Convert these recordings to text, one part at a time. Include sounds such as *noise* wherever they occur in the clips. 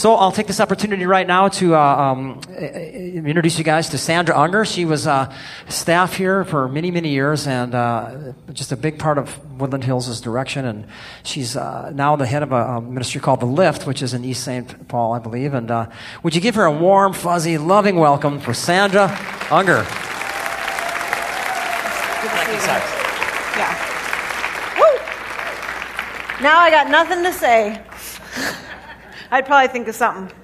So I'll take this opportunity right now to uh, um, introduce you guys to Sandra Unger. She was uh, staff here for many, many years and uh, just a big part of Woodland Hills' direction. And she's uh, now the head of a, a, ministry called The Lift, which is in East St. Paul, I believe. And uh, would you give her a warm, fuzzy, loving welcome for Sandra Unger? Yeah. Woo! Now I got nothing to say. I'd probably think of something.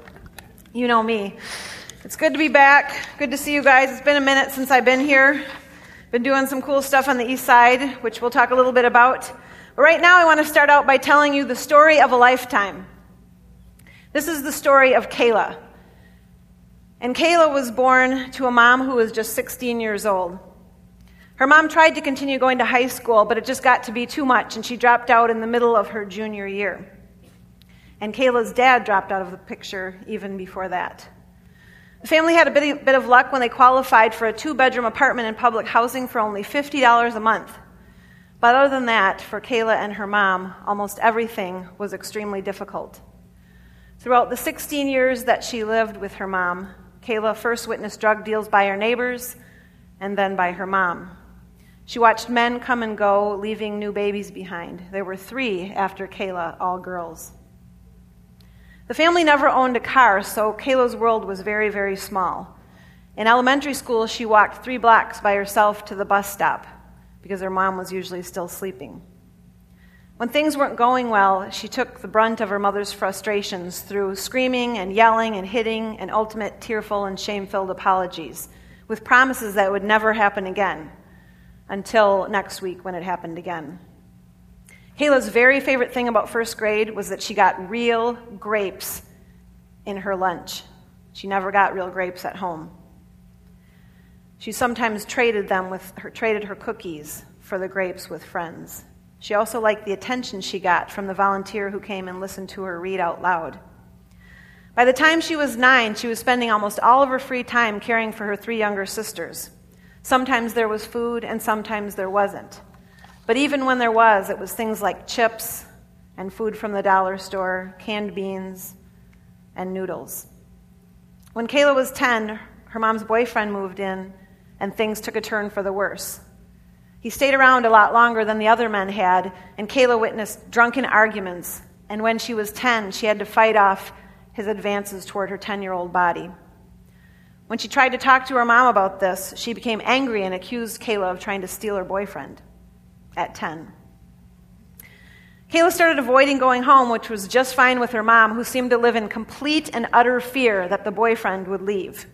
You know me. It's good to be back. Good to see you guys. It's been a minute since I've been here. Been doing some cool stuff on the east side, which we'll talk a little bit about. But right now, I want to start out by telling you the story of a lifetime. This is the story of Kayla. And Kayla was born to a mom who was just 16 years old. Her mom tried to continue going to high school, but it just got to be too much, and she dropped out in the middle of her junior year. And Kayla's dad dropped out of the picture even before that. The family had a bit, of luck when they qualified for a two bedroom apartment in public housing for only $50 a month. But other than that, for Kayla and her mom, almost everything was extremely difficult. Throughout the 16 years that she lived with her mom, Kayla first witnessed drug deals by her neighbors and then by her mom. She watched men come and go, leaving new babies behind. There were three after Kayla, all girls. The family never owned a car, so Kayla's world was very, very small. In elementary school, she walked three blocks by herself to the bus stop because her mom was usually still sleeping. When things weren't going well, she took the brunt of her mother's frustrations through screaming and yelling and hitting and ultimate tearful and shame filled apologies with promises that would never happen again until next week when it happened again. Kayla's very favorite thing about first grade was that she got real grapes in her lunch. She never got real grapes at home. She sometimes traded them with her, traded her cookies for the grapes with friends. She also liked the attention she got from the volunteer who came and listened to her read out loud. By the time she was nine, she was spending almost all of her free time caring for her three younger sisters. Sometimes there was food, and sometimes there wasn't. But even when there was, it was things like chips and food from the dollar store, canned beans, and noodles. When Kayla was 10, her mom's boyfriend moved in, and things took a turn for the worse. He stayed around a lot longer than the other men had, and Kayla witnessed drunken arguments. And when she was 10, she had to fight off his advances toward her 10 year old body. When she tried to talk to her mom about this, she became angry and accused Kayla of trying to steal her boyfriend at 10. Kayla started avoiding going home, which was just fine with her mom, who seemed to live in complete and utter fear that the boyfriend would leave.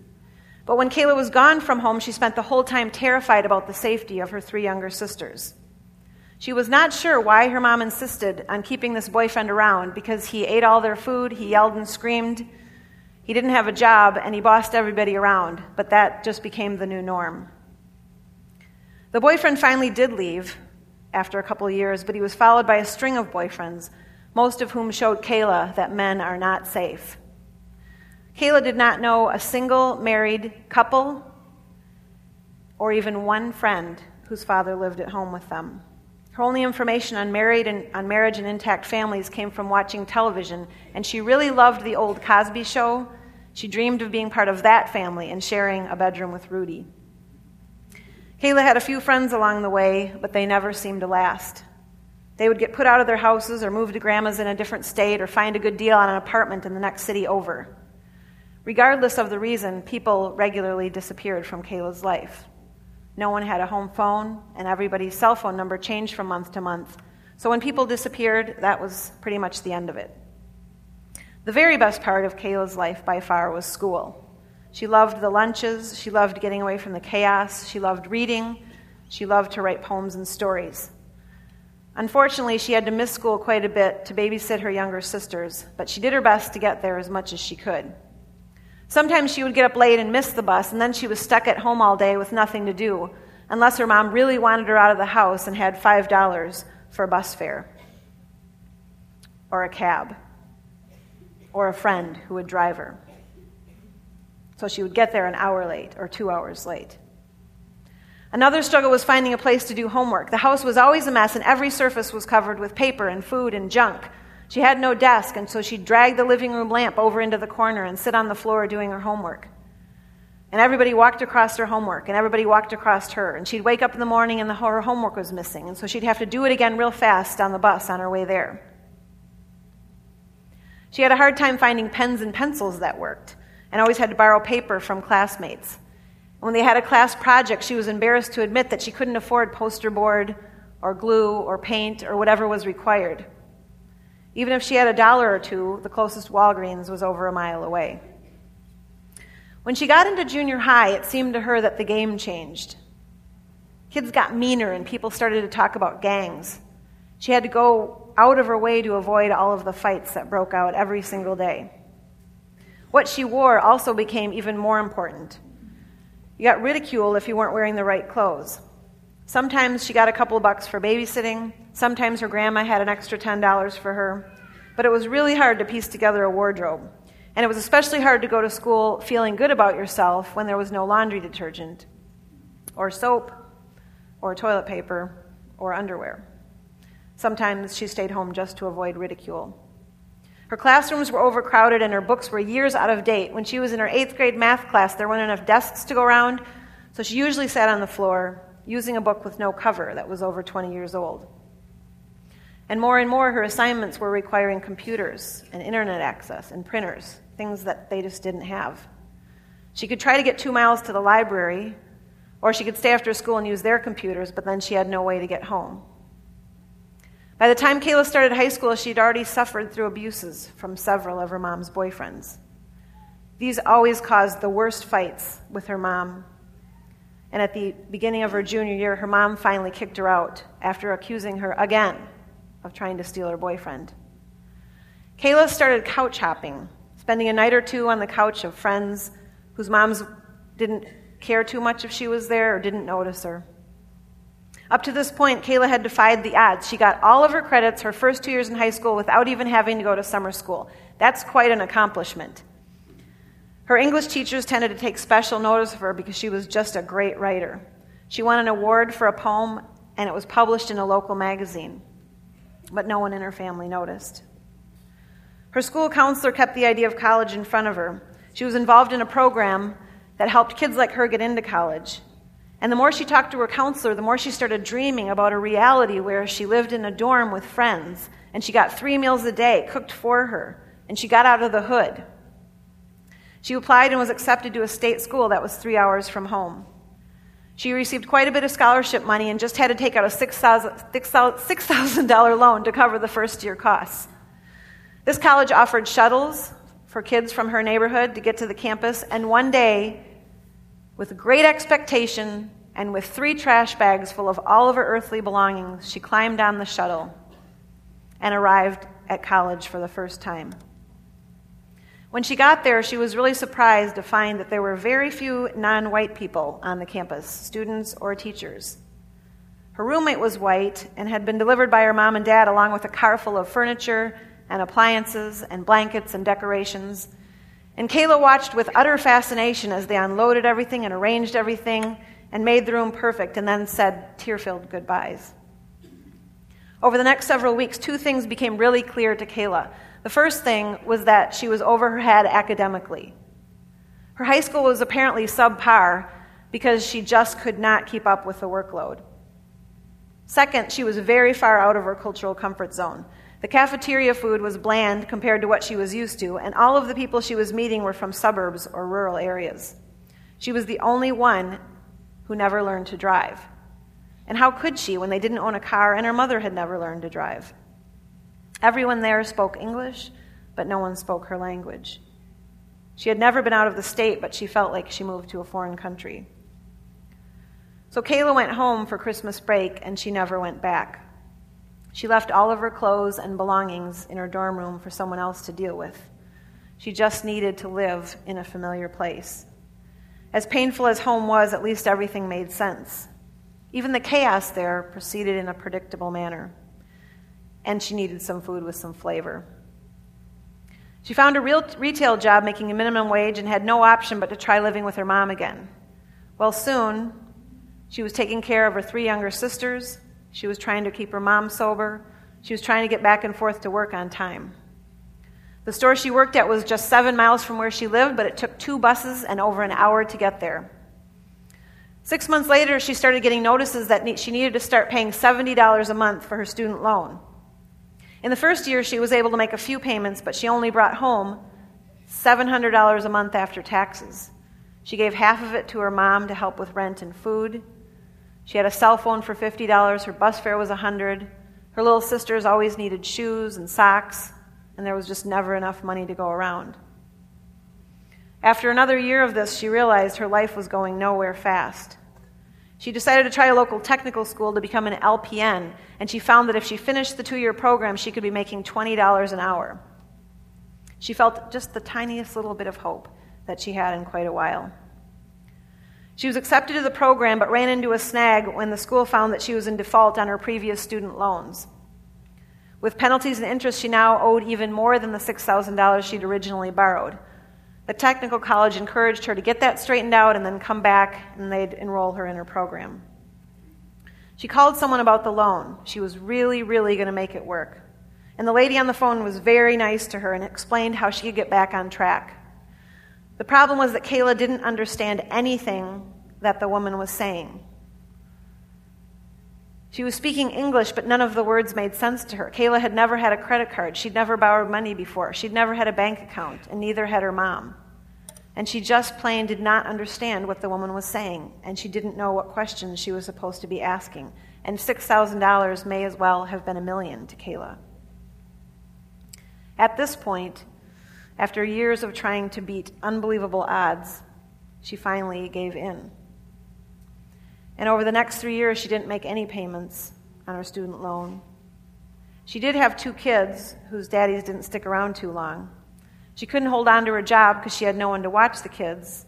But when Kayla was gone from home, she spent the whole time terrified about the safety of her three younger sisters. She was not sure why her mom insisted on keeping this boyfriend around because he ate all their food, he yelled and screamed, he didn't have a job, and he bossed everybody around, but that just became the new norm. The boyfriend finally did leave, after a couple years, but he was followed by a string of boyfriends, most of whom showed Kayla that men are not safe. Kayla did not know a single married couple or even one friend whose father lived at home with them. Her only information on, married and, on marriage and intact families came from watching television, and she really loved the old Cosby show. She dreamed of being part of that family and sharing a bedroom with Rudy. Kayla had a few friends along the way, but they never seemed to last. They would get put out of their houses or move to grandma's in a different state or find a good deal on an apartment in the next city over. Regardless of the reason, people regularly disappeared from Kayla's life. No one had a home phone, and everybody's cell phone number changed from month to month. So when people disappeared, that was pretty much the end of it. The very best part of Kayla's life by far was school. She loved the lunches. She loved getting away from the chaos. She loved reading. She loved to write poems and stories. Unfortunately, she had to miss school quite a bit to babysit her younger sisters, but she did her best to get there as much as she could. Sometimes she would get up late and miss the bus, and then she was stuck at home all day with nothing to do, unless her mom really wanted her out of the house and had $5 for a bus fare, or a cab, or a friend who would drive her so she would get there an hour late or two hours late. Another struggle was finding a place to do homework. The house was always a mess, and every surface was covered with paper and food and junk. She had no desk, and so she'd drag the living room lamp over into the corner and sit on the floor doing her homework. And everybody walked across her homework, and everybody walked across her. And she'd wake up in the morning and the, her homework was missing. And so she'd have to do it again real fast on the bus on her way there. She had a hard time finding pens and pencils that worked, and always had to borrow paper from classmates. When they had a class project, she was embarrassed to admit that she couldn't afford poster board or glue or paint or whatever was required. Even if she had a dollar or two, the closest Walgreens was over a mile away. When she got into junior high, it seemed to her that the game changed. Kids got meaner and people started to talk about gangs. She had to go out of her way to avoid all of the fights that broke out every single day. What she wore also became even more important. You got ridicule if you weren't wearing the right clothes. Sometimes she got a couple of bucks for babysitting, sometimes her grandma had an extra $10 for her, but it was really hard to piece together a wardrobe. And it was especially hard to go to school feeling good about yourself when there was no laundry detergent, or soap, or toilet paper, or underwear. Sometimes she stayed home just to avoid ridicule. Her classrooms were overcrowded and her books were years out of date. When she was in her eighth grade math class, there weren't enough desks to go around, so she usually sat on the floor using a book with no cover that was over 20 years old. And more and more, her assignments were requiring computers and internet access and printers, things that they just didn't have. She could try to get two miles to the library, or she could stay after school and use their computers, but then she had no way to get home. By the time Kayla started high school, she'd already suffered through abuses from several of her mom's boyfriends. These always caused the worst fights with her mom and at the beginning of her junior year, her mom finally kicked her out after accusing her again of trying to steal her boyfriend. Kayla started couch hopping, spending a night or two on the couch of friends whose moms didn't care too much if she was there or didn't notice her. Up to this point, Kayla had defied the odds. She got all of her credits her first two years in high school without even having to go to summer school. That's quite an accomplishment. Her English teachers tended to take special notice of her because she was just a great writer. She won an award for a poem, and it was published in a local magazine. But no one in her family noticed. Her school counselor kept the idea of college in front of her. She was involved in a program that helped kids like her get into college. And the more she talked to her counselor, the more she started dreaming about a reality where she lived in a dorm with friends, and she got three meals a day cooked for her, and she got out of the hood. She applied and was accepted to a state school that was three hours from home. She received quite a bit of scholarship money and just had to take out a $6,000 loan to cover the first year costs. This college offered shuttles for kids from her neighborhood to get to the campus, and one day, with great expectation and with three trash bags full of all of her earthly belongings, she climbed on the shuttle and arrived at college for the first time. When she got there, she was really surprised to find that there were very few non white people on the campus, students or teachers. Her roommate was white and had been delivered by her mom and dad along with a car full of furniture and appliances and blankets and decorations. And Kayla watched with utter fascination as they unloaded everything and arranged everything and made the room perfect and then said tear filled goodbyes. Over the next several weeks, two things became really clear to Kayla. The first thing was that she was over her head academically. Her high school was apparently subpar because she just could not keep up with the workload. Second, she was very far out of her cultural comfort zone. The cafeteria food was bland compared to what she was used to, and all of the people she was meeting were from suburbs or rural areas. She was the only one who never learned to drive. And how could she when they didn't own a car and her mother had never learned to drive? Everyone there spoke English, but no one spoke her language. She had never been out of the state, but she felt like she moved to a foreign country. So Kayla went home for Christmas break, and she never went back. She left all of her clothes and belongings in her dorm room for someone else to deal with. She just needed to live in a familiar place. As painful as home was, at least everything made sense. Even the chaos there proceeded in a predictable manner and she needed some food with some flavor. She found a real retail job making a minimum wage and had no option but to try living with her mom again. Well, soon, she was taking care of her three younger sisters. She was trying to keep her mom sober. She was trying to get back and forth to work on time. The store she worked at was just seven miles from where she lived, but it took two buses and over an hour to get there. Six months later, she started getting notices that she needed to start paying $70 a month for her student loan. In the first year, she was able to make a few payments, but she only brought home $700 a month after taxes. She gave half of it to her mom to help with rent and food. She had a cell phone for $50. Her bus fare was 100 Her little sisters always needed shoes and socks, and there was just never enough money to go around. After another year of this, she realized her life was going nowhere fast. She decided to try a local technical school to become an LPN, and she found that if she finished the two year program, she could be making $20 an hour. She felt just the tiniest little bit of hope that she had in quite a while. She was accepted to the program but ran into a snag when the school found that she was in default on her previous student loans. With penalties and interest, she now owed even more than the $6,000 she'd originally borrowed. The technical college encouraged her to get that straightened out and then come back and they'd enroll her in her program. She called someone about the loan. She was really, really going to make it work. And the lady on the phone was very nice to her and explained how she could get back on track. The problem was that Kayla didn't understand anything that the woman was saying. She was speaking English, but none of the words made sense to her. Kayla had never had a credit card. She'd never borrowed money before. She'd never had a bank account, and neither had her mom. And she just plain did not understand what the woman was saying, and she didn't know what questions she was supposed to be asking. And $6,000 may as well have been a million to Kayla. At this point, after years of trying to beat unbelievable odds, she finally gave in. And over the next three years, she didn't make any payments on her student loan. She did have two kids whose daddies didn't stick around too long. She couldn't hold on to her job because she had no one to watch the kids,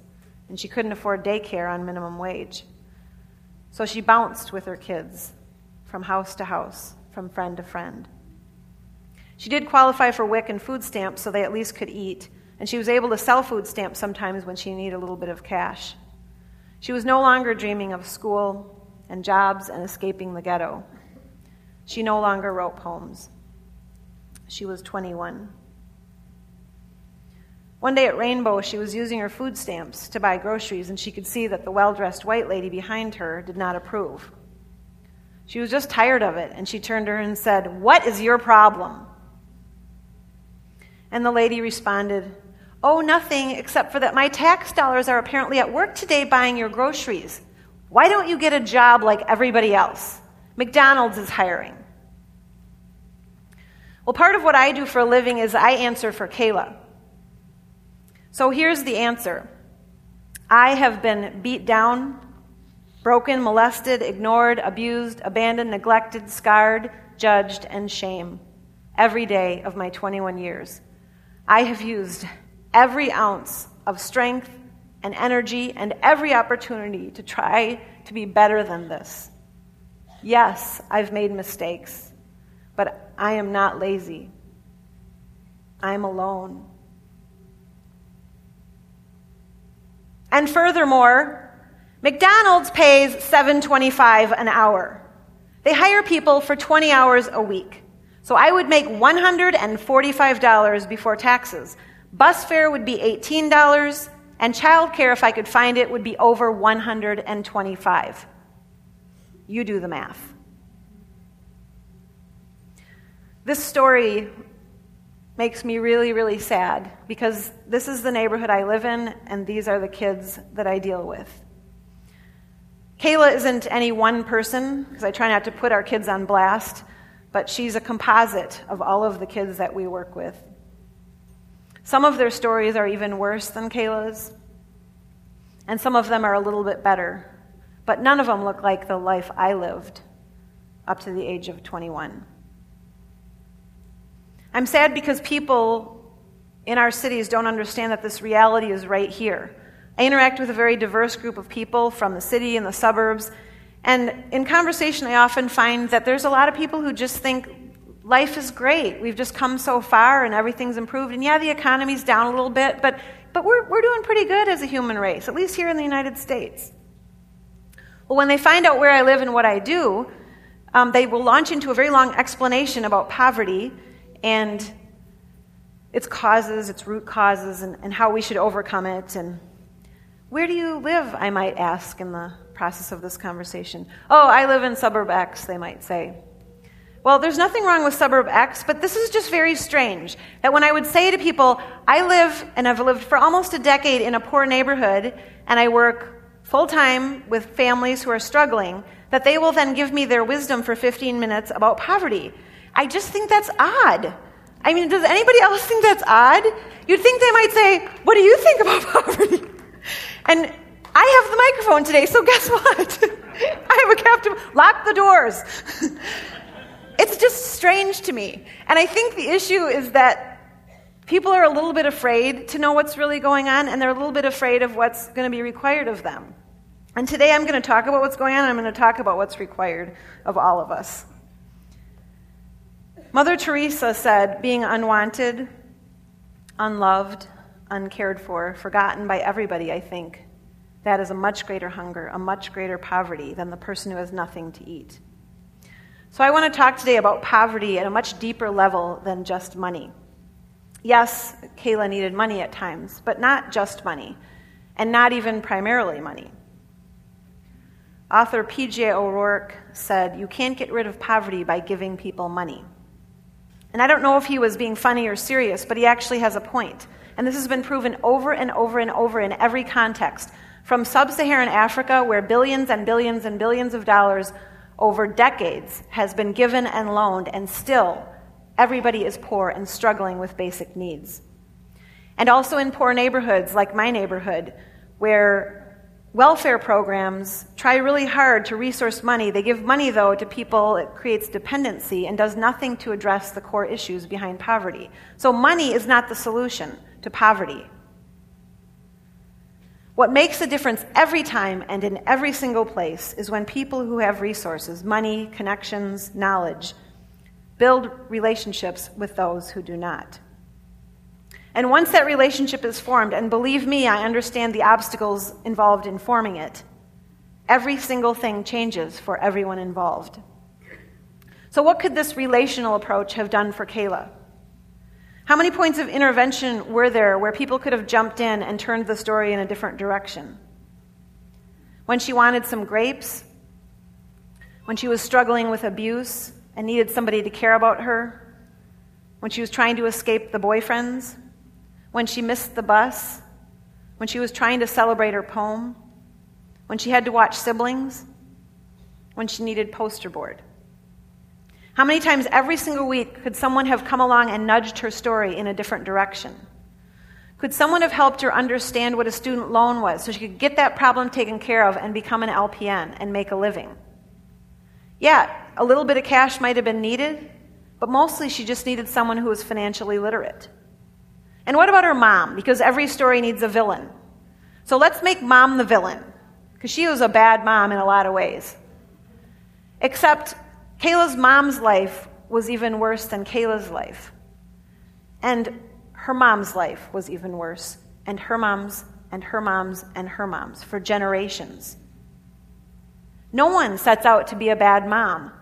and she couldn't afford daycare on minimum wage. So she bounced with her kids from house to house, from friend to friend. She did qualify for WIC and food stamps so they at least could eat, and she was able to sell food stamps sometimes when she needed a little bit of cash. She was no longer dreaming of school and jobs and escaping the ghetto. She no longer wrote poems. She was 21. One day at Rainbow, she was using her food stamps to buy groceries, and she could see that the well dressed white lady behind her did not approve. She was just tired of it, and she turned to her and said, What is your problem? And the lady responded, Oh, nothing, except for that my tax dollars are apparently at work today buying your groceries. Why don't you get a job like everybody else? McDonald's is hiring. Well, part of what I do for a living is I answer for Kayla. So here's the answer I have been beat down, broken, molested, ignored, abused, abandoned, neglected, scarred, judged, and shamed every day of my 21 years. I have used every ounce of strength and energy and every opportunity to try to be better than this. Yes, I've made mistakes, but I am not lazy. I'm alone. And furthermore, McDonald's pays 7.25 an hour. They hire people for 20 hours a week. So I would make $145 before taxes. Bus fare would be $18, and childcare, if I could find it, would be over 125. You do the math. This story makes me really, really sad because this is the neighborhood I live in, and these are the kids that I deal with. Kayla isn't any one person, because I try not to put our kids on blast but she's a composite of all of the kids that we work with. Some of their stories are even worse than Kayla's, and some of them are a little bit better, but none of them look like the life I lived up to the age of 21. I'm sad because people in our cities don't understand that this reality is right here. I interact with a very diverse group of people from the city and the suburbs, and in conversation, I often find that there's a lot of people who just think life is great. We've just come so far and everything's improved. And yeah, the economy's down a little bit, but, but we're, we're doing pretty good as a human race, at least here in the United States. Well, when they find out where I live and what I do, um, they will launch into a very long explanation about poverty and its causes, its root causes, and, and how we should overcome it. And where do you live, I might ask in the process of this conversation. Oh, I live in suburb X, they might say. Well, there's nothing wrong with suburb X, but this is just very strange. That when I would say to people, I live and have lived for almost a decade in a poor neighborhood, and I work full time with families who are struggling, that they will then give me their wisdom for 15 minutes about poverty. I just think that's odd. I mean, does anybody else think that's odd? You'd think they might say, What do you think about *laughs* poverty? And I have the microphone today, so guess what? *laughs* I have a captive. Lock the doors. *laughs* it's just strange to me. And I think the issue is that people are a little bit afraid to know what's really going on, and they're a little bit afraid of what's going to be required of them. And today I'm going to talk about what's going on, and I'm going to talk about what's required of all of us. Mother Teresa said, being unwanted, unloved, uncared for, forgotten by everybody, I think, that is a much greater hunger, a much greater poverty than the person who has nothing to eat. So I want to talk today about poverty at a much deeper level than just money. Yes, Kayla needed money at times, but not just money, and not even primarily money. Author P.J. O'Rourke said, You can't get rid of poverty by giving people money. And I don't know if he was being funny or serious, but he actually has a point. And this has been proven over and over and over in every context. From sub Saharan Africa, where billions and billions and billions of dollars over decades has been given and loaned, and still everybody is poor and struggling with basic needs. And also in poor neighborhoods like my neighborhood, where Welfare programs try really hard to resource money. They give money, though, to people. It creates dependency and does nothing to address the core issues behind poverty. So, money is not the solution to poverty. What makes a difference every time and in every single place is when people who have resources, money, connections, knowledge, build relationships with those who do not. And once that relationship is formed, and believe me, I understand the obstacles involved in forming it, every single thing changes for everyone involved. So, what could this relational approach have done for Kayla? How many points of intervention were there where people could have jumped in and turned the story in a different direction? When she wanted some grapes, when she was struggling with abuse and needed somebody to care about her, when she was trying to escape the boyfriends, when she missed the bus, when she was trying to celebrate her poem, when she had to watch siblings, when she needed poster board. How many times every single week could someone have come along and nudged her story in a different direction? Could someone have helped her understand what a student loan was so she could get that problem taken care of and become an LPN and make a living? Yeah, a little bit of cash might have been needed, but mostly she just needed someone who was financially literate. And what about her mom? Because every story needs a villain. So let's make mom the villain, because she was a bad mom in a lot of ways. Except Kayla's mom's life was even worse than Kayla's life. And her mom's life was even worse, and her mom's, and her mom's, and her mom's for generations. No one sets out to be a bad mom.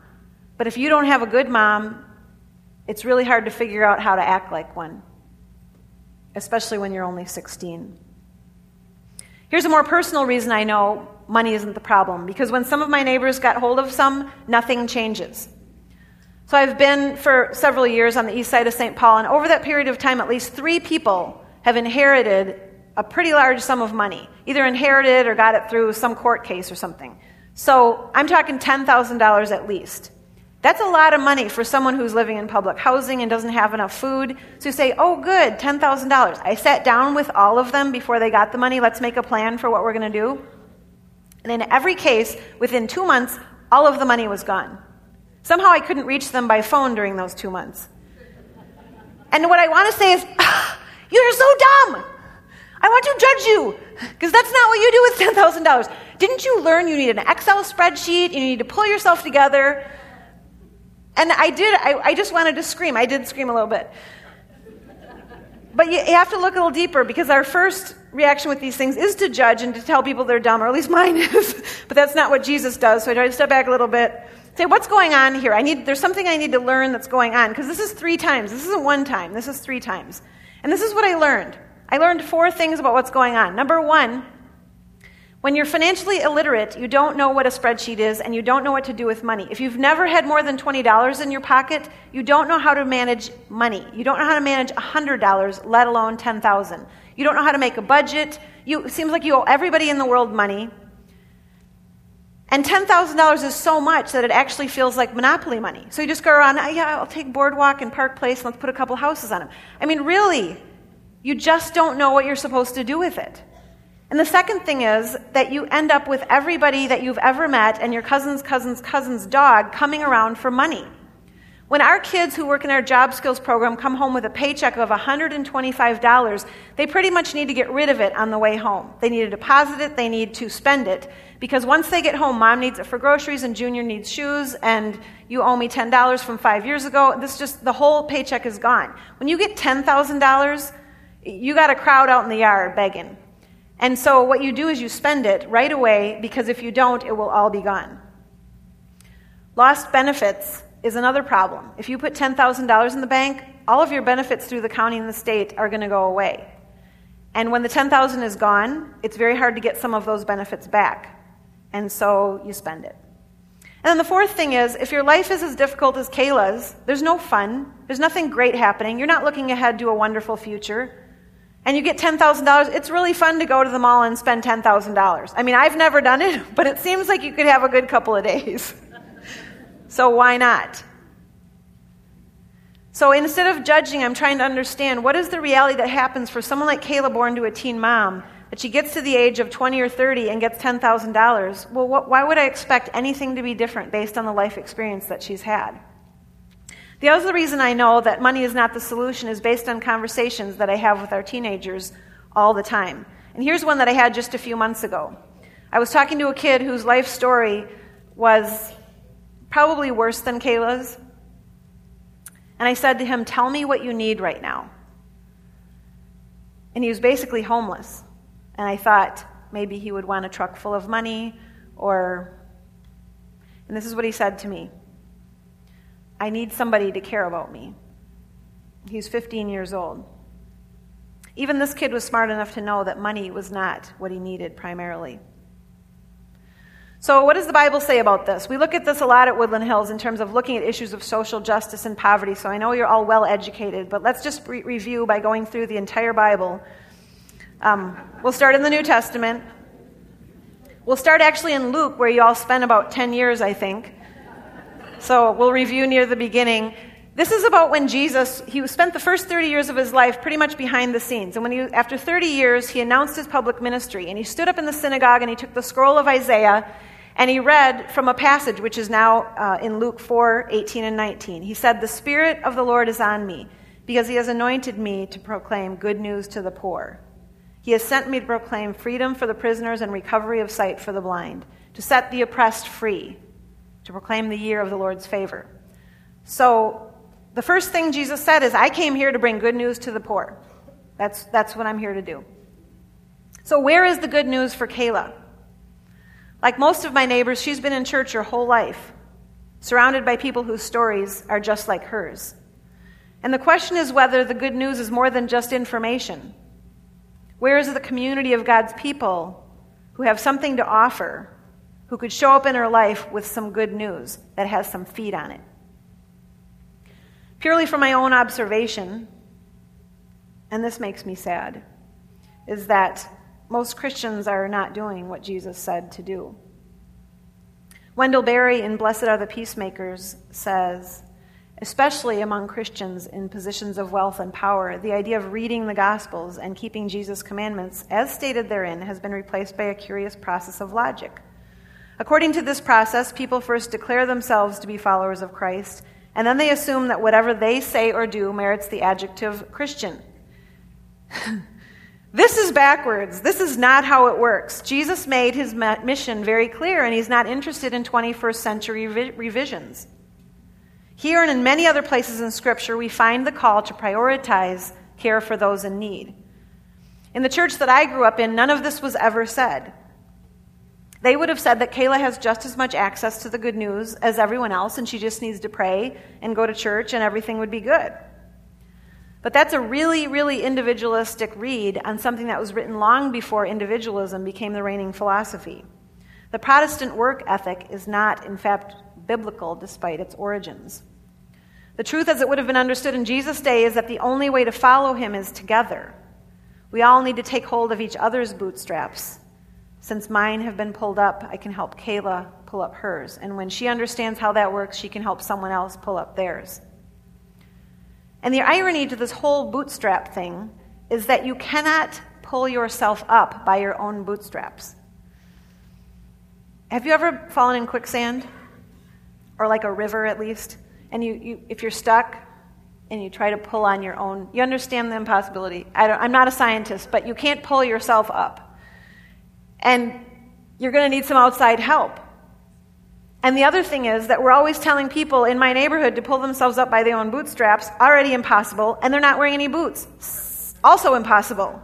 But if you don't have a good mom, it's really hard to figure out how to act like one especially when you're only 16. Here's a more personal reason I know money isn't the problem because when some of my neighbors got hold of some, nothing changes. So I've been for several years on the east side of St. Paul, and over that period of time, at least three people have inherited a pretty large sum of money, either inherited or got it through some court case or something. So I'm talking $10,000 at least. That's a lot of money for someone who's living in public housing and doesn't have enough food. So you say, oh, good, $10,000. I sat down with all of them before they got the money. Let's make a plan for what we're going to do. And in every case, within two months, all of the money was gone. Somehow I couldn't reach them by phone during those two months. And what I want to say is, *sighs* you're so dumb. I want to judge you because that's not what you do with $10,000. Didn't you learn you need an Excel spreadsheet? You need to pull yourself together. And I did, I, I just wanted to scream. I did scream a little bit. But you have to look a little deeper because our first reaction with these things is to judge and to tell people they're dumb, or at least *laughs* mine is. but that's not what Jesus does. So I try to step back a little bit Say, what's going on here? I need, there's something I need to learn that's going on. Because this is three times. This isn't one time. This is three times. And this is what I learned. I learned four things about what's going on. Number one, when you're financially illiterate, you don't know what a spreadsheet is and you don't know what to do with money. If you've never had more than $20 in your pocket, you don't know how to manage money. You don't know how to manage $100, let alone 10,000. You don't know how to make a budget. You, it seems like you owe everybody in the world money. And $10,000 is so much that it actually feels like monopoly money. So you just go around, oh, yeah, I'll take Boardwalk and Park Place and let's put a couple houses on them. I mean, really, you just don't know what you're supposed to do with it. And the second thing is that you end up with everybody that you've ever met and your cousin's cousin's cousin's dog coming around for money. When our kids who work in our job skills program come home with a paycheck of $125, they pretty much need to get rid of it on the way home. They need to deposit it, they need to spend it. Because once they get home, mom needs it for groceries and junior needs shoes, and you owe me $10 from five years ago. This just, the whole paycheck is gone. When you get $10,000, you got a crowd out in the yard begging. And so what you do is you spend it right away because if you don't, it will all be gone. Lost benefits is another problem. If you put $10,000 in the bank, all of your benefits through the county and the state are going to go away. And when the 10,000 is gone, it's very hard to get some of those benefits back and so you spend it. And then the fourth thing is if your life is as difficult as Kayla's, there's no fun, there's nothing great happening, you're not looking ahead to a wonderful future, and you get $10,000, it's really fun to go to the mall and spend $10,000. I mean, I've never done it, *laughs* but it seems like you could have a good couple of days. *laughs* so why not? So instead of judging, I'm trying to understand what is the reality that happens for someone like Kayla born to a teen mom that she gets to the age of 20 or 30 and gets $10,000, well, what, why would I expect anything to be different based on the life experience that she's had? The other reason I know that money is not the solution is based on conversations that I have with our teenagers all the time. And here's one that I had just a few months ago. I was talking to a kid whose life story was probably worse than Kayla's. And I said to him, Tell me what you need right now. And he was basically homeless. And I thought maybe he would want a truck full of money or. And this is what he said to me I need somebody to care about me. He's 15 years old. Even this kid was smart enough to know that money was not what he needed primarily. So, what does the Bible say about this? We look at this a lot at Woodland Hills in terms of looking at issues of social justice and poverty. So, I know you're all well educated, but let's just re- review by going through the entire Bible um, we'll start in the New Testament. We'll start actually in Luke, where you all spent about 10 years, I think. So we'll review near the beginning. This is about when Jesus, he spent the first 30 years of his life pretty much behind the scenes. And when he, after 30 years, he announced his public ministry. And he stood up in the synagogue and he took the scroll of Isaiah and he read from a passage which is now uh, in Luke 4 18 and 19. He said, The Spirit of the Lord is on me because he has anointed me to proclaim good news to the poor. He has sent me to proclaim freedom for the prisoners and recovery of sight for the blind, to set the oppressed free, to proclaim the year of the Lord's favor. So, the first thing Jesus said is, I came here to bring good news to the poor. That's, that's what I'm here to do. So, where is the good news for Kayla? Like most of my neighbors, she's been in church her whole life, surrounded by people whose stories are just like hers. And the question is whether the good news is more than just information where is the community of God's people who have something to offer, who could show up in her life with some good news that has some feet on it? Purely from my own observation, and this makes me sad, is that most Christians are not doing what Jesus said to do. Wendell Berry in Blessed Are the Peacemakers says, especially among Christians in positions of wealth and power, the idea of reading the Gospels and keeping Jesus' commandments, as stated therein, has been replaced by a curious process of logic. According to this process, people first declare themselves to be followers of Christ, and then they assume that whatever they say or do merits the adjective Christian. *laughs* this is backwards. This is not how it works. Jesus made his mission very clear, and he's not interested in 21st century revisions. Here and in many other places in Scripture, we find the call to prioritize care for those in need. In the church that I grew up in, none of this was ever said. They would have said that Kayla has just as much access to the good news as everyone else, and she just needs to pray and go to church, and everything would be good. But that's a really, really individualistic read on something that was written long before individualism became the reigning philosophy. The Protestant work ethic is not, in fact, biblical despite its origins. The truth, as it would have been understood in Jesus' day, is that the only way to follow him is together. We all need to take hold of each other's bootstraps since mine have been pulled up, I can help Kayla pull up hers. And when she understands how that works, she can help someone else pull up theirs. And the irony to this whole bootstrap thing is that you cannot pull yourself up by your own bootstraps. Have you ever fallen in quicksand? Or like a river, at least? And you, you, if you're stuck and you try to pull on your own, you understand the impossibility. I I'm not a scientist, but you can't pull yourself up. And you're going to need some outside help. And the other thing is that we're always telling people in my neighborhood to pull themselves up by their own bootstraps, already impossible, and they're not wearing any boots. Also impossible.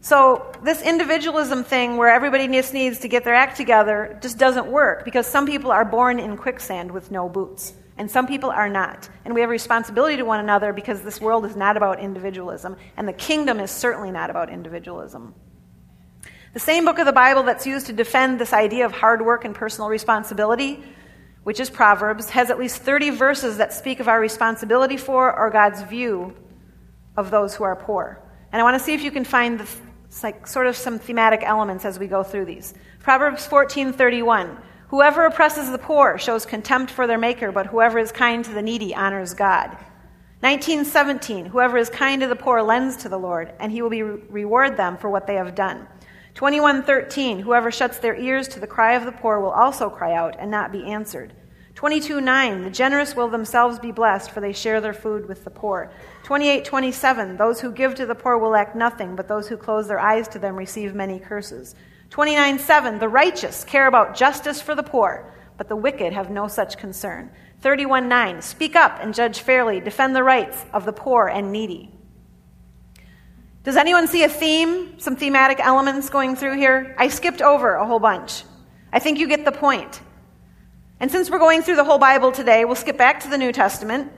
So, this individualism thing where everybody just needs to get their act together just doesn't work because some people are born in quicksand with no boots, and some people are not. And we have a responsibility to one another because this world is not about individualism, and the kingdom is certainly not about individualism. The same book of the Bible that's used to defend this idea of hard work and personal responsibility, which is Proverbs, has at least 30 verses that speak of our responsibility for or God's view of those who are poor. And I want to see if you can find the, like sort of some thematic elements as we go through these. Proverbs 14:31. Whoever oppresses the poor shows contempt for their maker, but whoever is kind to the needy honors God. 1917. Whoever is kind to the poor lends to the Lord, and he will be reward them for what they have done. 21:13 Whoever shuts their ears to the cry of the poor will also cry out and not be answered. 22:9 The generous will themselves be blessed for they share their food with the poor. 28:27 Those who give to the poor will lack nothing but those who close their eyes to them receive many curses. 29:7 The righteous care about justice for the poor but the wicked have no such concern. 31:9 Speak up and judge fairly defend the rights of the poor and needy. Does anyone see a theme, some thematic elements going through here? I skipped over a whole bunch. I think you get the point. And since we're going through the whole Bible today, we'll skip back to the New Testament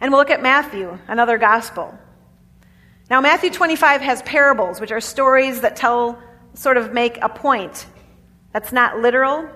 and we'll look at Matthew, another gospel. Now, Matthew 25 has parables, which are stories that tell, sort of make a point that's not literal,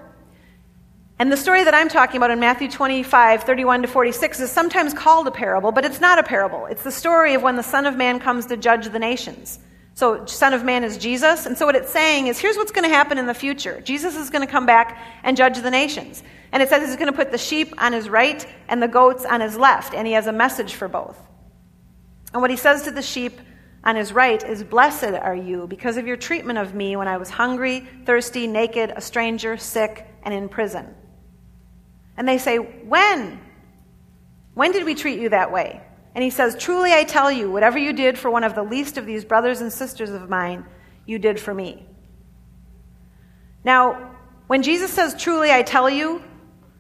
and the story that I'm talking about in Matthew 25, 31 to 46 is sometimes called a parable, but it's not a parable. It's the story of when the Son of Man comes to judge the nations. So, Son of Man is Jesus. And so, what it's saying is here's what's going to happen in the future Jesus is going to come back and judge the nations. And it says he's going to put the sheep on his right and the goats on his left. And he has a message for both. And what he says to the sheep on his right is Blessed are you because of your treatment of me when I was hungry, thirsty, naked, a stranger, sick, and in prison. And they say, When? When did we treat you that way? And he says, Truly I tell you, whatever you did for one of the least of these brothers and sisters of mine, you did for me. Now, when Jesus says, Truly I tell you,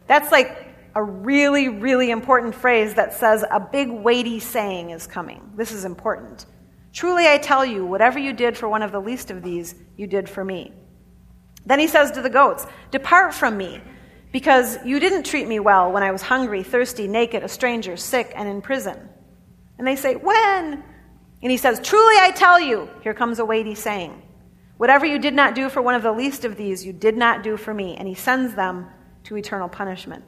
that's like a really, really important phrase that says a big, weighty saying is coming. This is important. Truly I tell you, whatever you did for one of the least of these, you did for me. Then he says to the goats, Depart from me because you didn't treat me well when I was hungry, thirsty, naked, a stranger, sick, and in prison. And they say, When? And he says, Truly I tell you, here comes a weighty saying, whatever you did not do for one of the least of these, you did not do for me. And he sends them to eternal punishment.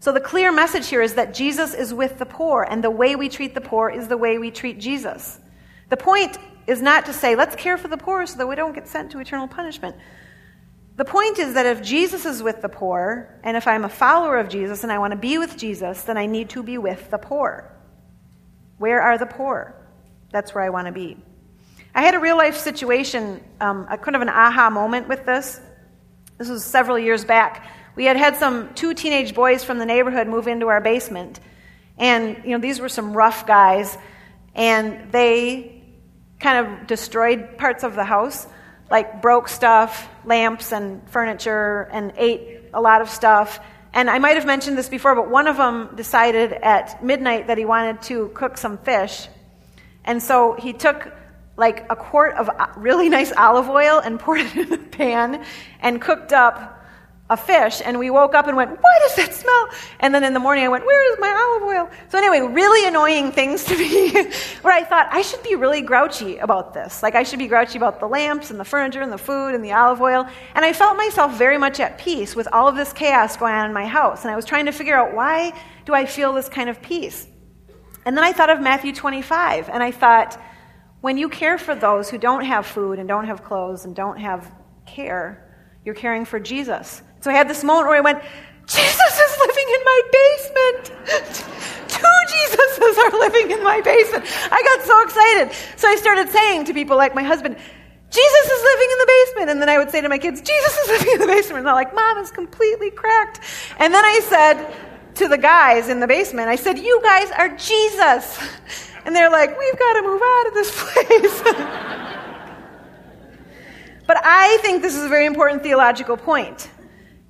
So the clear message here is that Jesus is with the poor, and the way we treat the poor is the way we treat Jesus. The point is not to say, let's care for the poor so that we don't get sent to eternal punishment. The point is that if Jesus is with the poor, and if I'm a follower of Jesus and I want to be with Jesus, then I need to be with the poor. Where are the poor? That's where I want to be. I had a real life situation, um, a kind of an aha moment with this. This was several years back. We had had some two teenage boys from the neighborhood move into our basement, and you know these were some rough guys, and they kind of destroyed parts of the house like broke stuff, lamps and furniture, and ate a lot of stuff. And I might have mentioned this before, but one of them decided at midnight that he wanted to cook some fish. And so he took like a quart of uh, really nice olive oil and *laughs* poured it in a pan and cooked up a fish and we woke up and went, What does that smell? And then in the morning I went, Where is my olive oil? So, anyway, really annoying things to me *laughs* where I thought I should be really grouchy about this. Like, I should be grouchy about the lamps and the furniture and the food and the olive oil. And I felt myself very much at peace with all of this chaos going on in my house. And I was trying to figure out why do I feel this kind of peace? And then I thought of Matthew 25 and I thought, when you care for those who don't have food and don't have clothes and don't have care, you're caring for Jesus. So I had this moment where I went, Jesus is living in my basement. Two Jesuses are living in my basement. I got so excited. So I started saying to people like my husband, Jesus is living in the basement. And then I would say to my kids, Jesus is *laughs* living in the basement. And they're like, Mom is completely cracked. And then I said to the guys in the basement, I said, You guys are Jesus. And they're like, We've got to move out of this *laughs* place. but I think this is a very important theological point.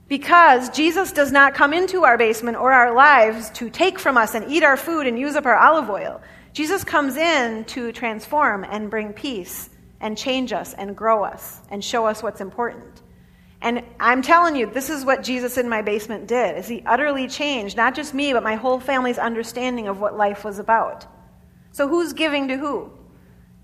Because Jesus does not come into our basement or our lives to take from us and eat our food and use up our olive oil. Jesus comes in to transform and bring peace and change us and grow us and show us what's important. And I'm telling you, this is what Jesus in my basement did. Is he utterly changed not just me, but my whole family's understanding of what life was about. So who's giving to who?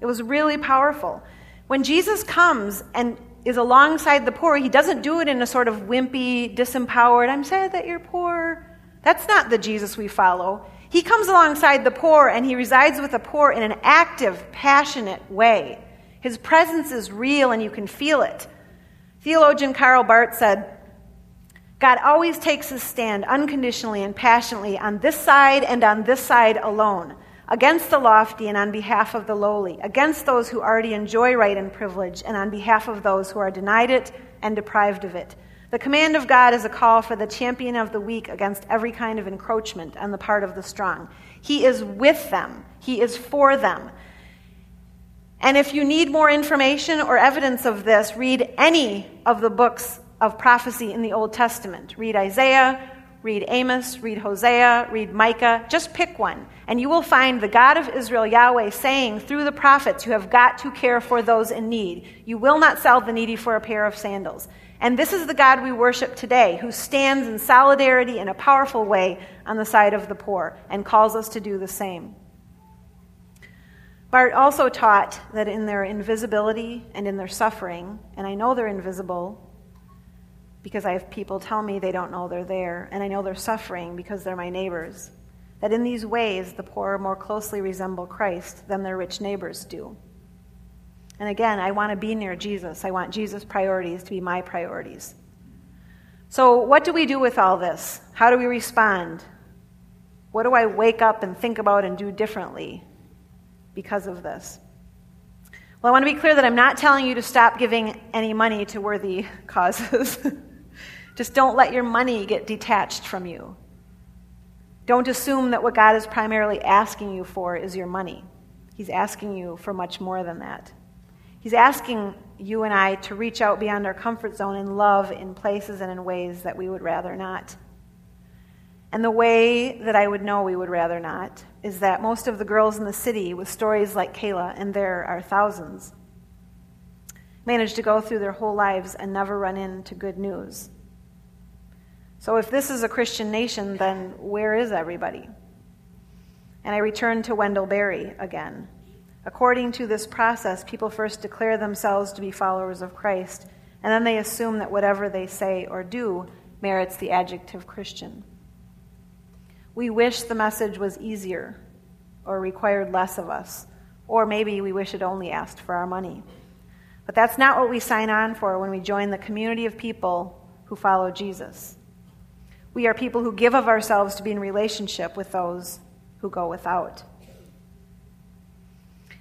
It was really powerful. When Jesus comes and is alongside the poor, he doesn't do it in a sort of wimpy, disempowered, I'm sad that you're poor. That's not the Jesus we follow. He comes alongside the poor and he resides with the poor in an active, passionate way. His presence is real and you can feel it. Theologian Karl Barth said, God always takes his stand unconditionally and passionately on this side and on this side alone against the lofty and on behalf of the lowly, against those who already enjoy right and privilege, and on behalf of those who are denied it and deprived of it. The command of God is a call for the champion of the weak against every kind of encroachment on the part of the strong. He is with them, He is for them. And if you need more information or evidence of this, read any of the books of prophecy in the Old Testament. Read Isaiah, read Amos, read Hosea, read Micah. Just pick one. And you will find the God of Israel, Yahweh, saying through the prophets, You have got to care for those in need. You will not sell the needy for a pair of sandals. And this is the God we worship today, who stands in solidarity in a powerful way on the side of the poor and calls us to do the same. Barth also taught that in their invisibility and in their suffering, and I know they're invisible because I have people tell me they don't know they're there, and I know they're suffering because they're my neighbors that in these ways the poor more closely resemble Christ than their rich neighbors do. And again, I want to be near Jesus. I want Jesus' priorities to be my priorities. So, what do we do with all this? How do we respond? What do I wake up and think about and do differently because of this? Well, I want to be clear that I'm not telling you to stop giving any money to worthy *laughs* causes. *laughs* Just don't let your money get detached from you. Don't assume that what God is primarily asking you for is your money. He's asking you for much more than that. He's asking you and I to reach out beyond our comfort zone and love in places and in ways that we would rather not. And the way that I would know we would rather not is that most of the girls in the city with stories like Kayla, and there are thousands, manage to go through their whole lives and never run into good news. So, if this is a Christian nation, then where is everybody? And I return to Wendell Berry again. According to this process, people first declare themselves to be followers of Christ, and then they assume that whatever they say or do merits the adjective Christian. We wish the message was easier or required less of us, or maybe we wish it only asked for our money. But that's not what we sign on for when we join the community of people who follow Jesus. We are people who give of ourselves to be in relationship with those who go without.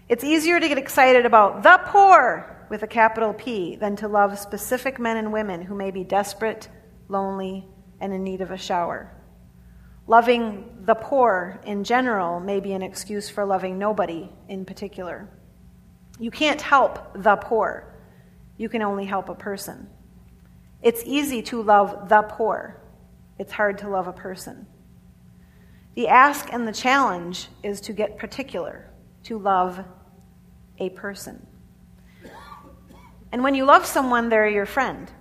It's easier to get excited about the poor with a capital P than to love specific men and women who may be desperate, lonely, and in need of a shower. Loving the poor in general may be an excuse for loving nobody in particular. You can't help the poor, you can only help a person. It's easy to love the poor it's hard to love a person. The ask and the challenge is to get particular, to love a person. And when you love someone, they're your friend.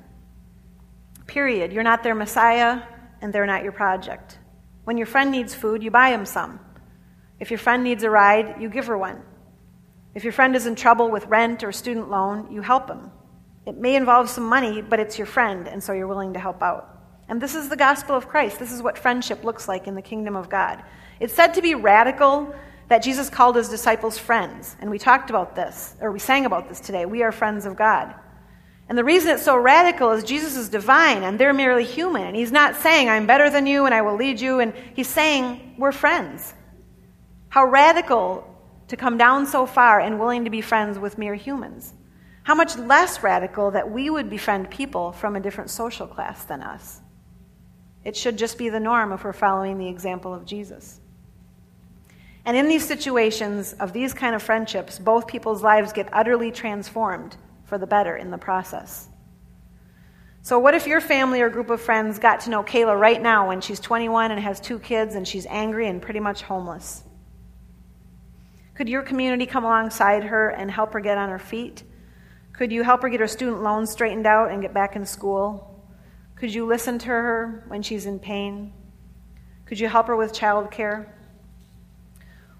Period. You're not their Messiah, and they're not your project. When your friend needs food, you buy him some. If your friend needs a ride, you give her one. If your friend is in trouble with rent or student loan, you help him. It may involve some money, but it's your friend, and so you're willing to help out. And this is the gospel of Christ. This is what friendship looks like in the kingdom of God. It's said to be radical that Jesus called his disciples friends. And we talked about this, or we sang about this today. We are friends of God. And the reason it's so radical is Jesus is divine and they're merely human. And he's not saying, I'm better than you and I will lead you. And he's saying, we're friends. How radical to come down so far and willing to be friends with mere humans. How much less radical that we would befriend people from a different social class than us. It should just be the norm if we're following the example of Jesus. And in these situations of these kind of friendships, both people's lives get utterly transformed for the better in the process. So, what if your family or group of friends got to know Kayla right now when she's 21 and has two kids and she's angry and pretty much homeless? Could your community come alongside her and help her get on her feet? Could you help her get her student loans straightened out and get back in school? Could you listen to her when she's in pain? Could you help her with childcare?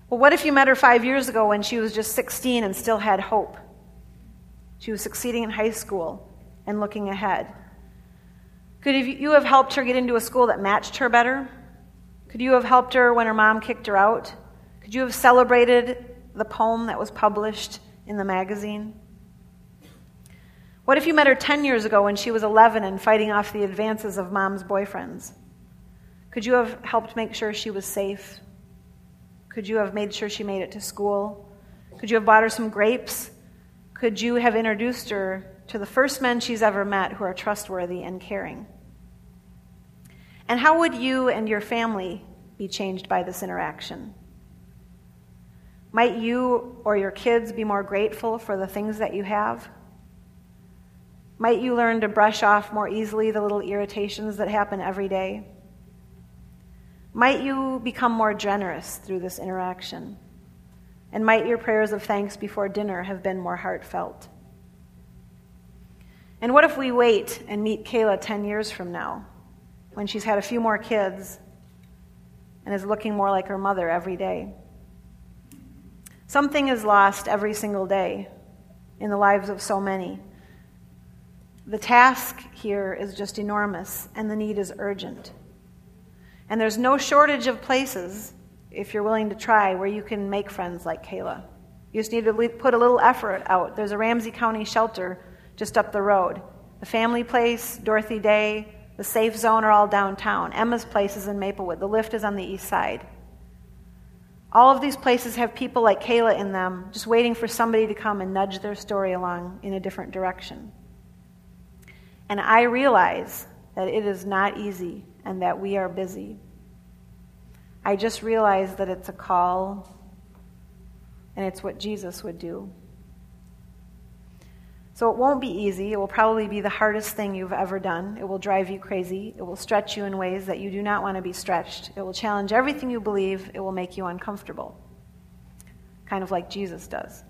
Well, what if you met her five years ago when she was just 16 and still had hope? She was succeeding in high school and looking ahead. Could you have helped her get into a school that matched her better? Could you have helped her when her mom kicked her out? Could you have celebrated the poem that was published in the magazine? What if you met her 10 years ago when she was 11 and fighting off the advances of mom's boyfriends? Could you have helped make sure she was safe? Could you have made sure she made it to school? Could you have bought her some grapes? Could you have introduced her to the first men she's ever met who are trustworthy and caring? And how would you and your family be changed by this interaction? Might you or your kids be more grateful for the things that you have? Might you learn to brush off more easily the little irritations that happen every day? Might you become more generous through this interaction? And might your prayers of thanks before dinner have been more heartfelt? And what if we wait and meet Kayla 10 years from now, when she's had a few more kids and is looking more like her mother every day? Something is lost every single day in the lives of so many. The task here is just enormous, and the need is urgent. And there's no shortage of places, if you're willing to try, where you can make friends like Kayla. You just need to put a little effort out. There's a Ramsey County shelter just up the road. The Family Place, Dorothy Day, the Safe Zone are all downtown. Emma's Place is in Maplewood. The lift is on the east side. All of these places have people like Kayla in them, just waiting for somebody to come and nudge their story along in a different direction. And I realize that it is not easy and that we are busy. I just realize that it's a call and it's what Jesus would do. So it won't be easy. It will probably be the hardest thing you've ever done. It will drive you crazy. It will stretch you in ways that you do not want to be stretched. It will challenge everything you believe. It will make you uncomfortable, kind of like Jesus does.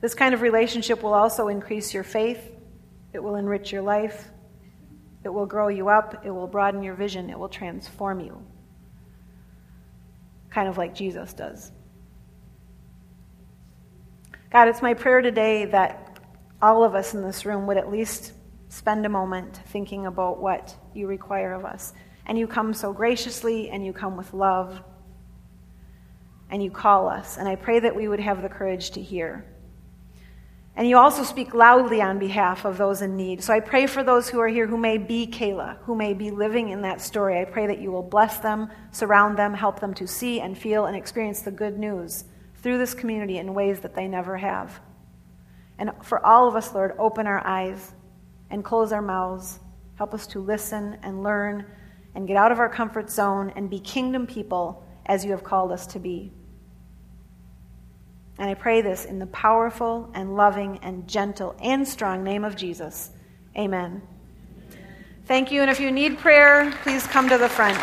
This kind of relationship will also increase your faith, it will enrich your life, it will grow you up. It will broaden your vision. It will transform you. Kind of like Jesus does. God, it's my prayer today that all of us in this room would at least spend a moment thinking about what you require of us. And you come so graciously, and you come with love, and you call us. And I pray that we would have the courage to hear. And you also speak loudly on behalf of those in need. So I pray for those who are here who may be Kayla, who may be living in that story. I pray that you will bless them, surround them, help them to see and feel and experience the good news through this community in ways that they never have. And for all of us, Lord, open our eyes and close our mouths. Help us to listen and learn and get out of our comfort zone and be kingdom people as you have called us to be. And I pray this in the powerful and loving and gentle and strong name of Jesus. Amen. Thank you. And if you need prayer, please come to the front.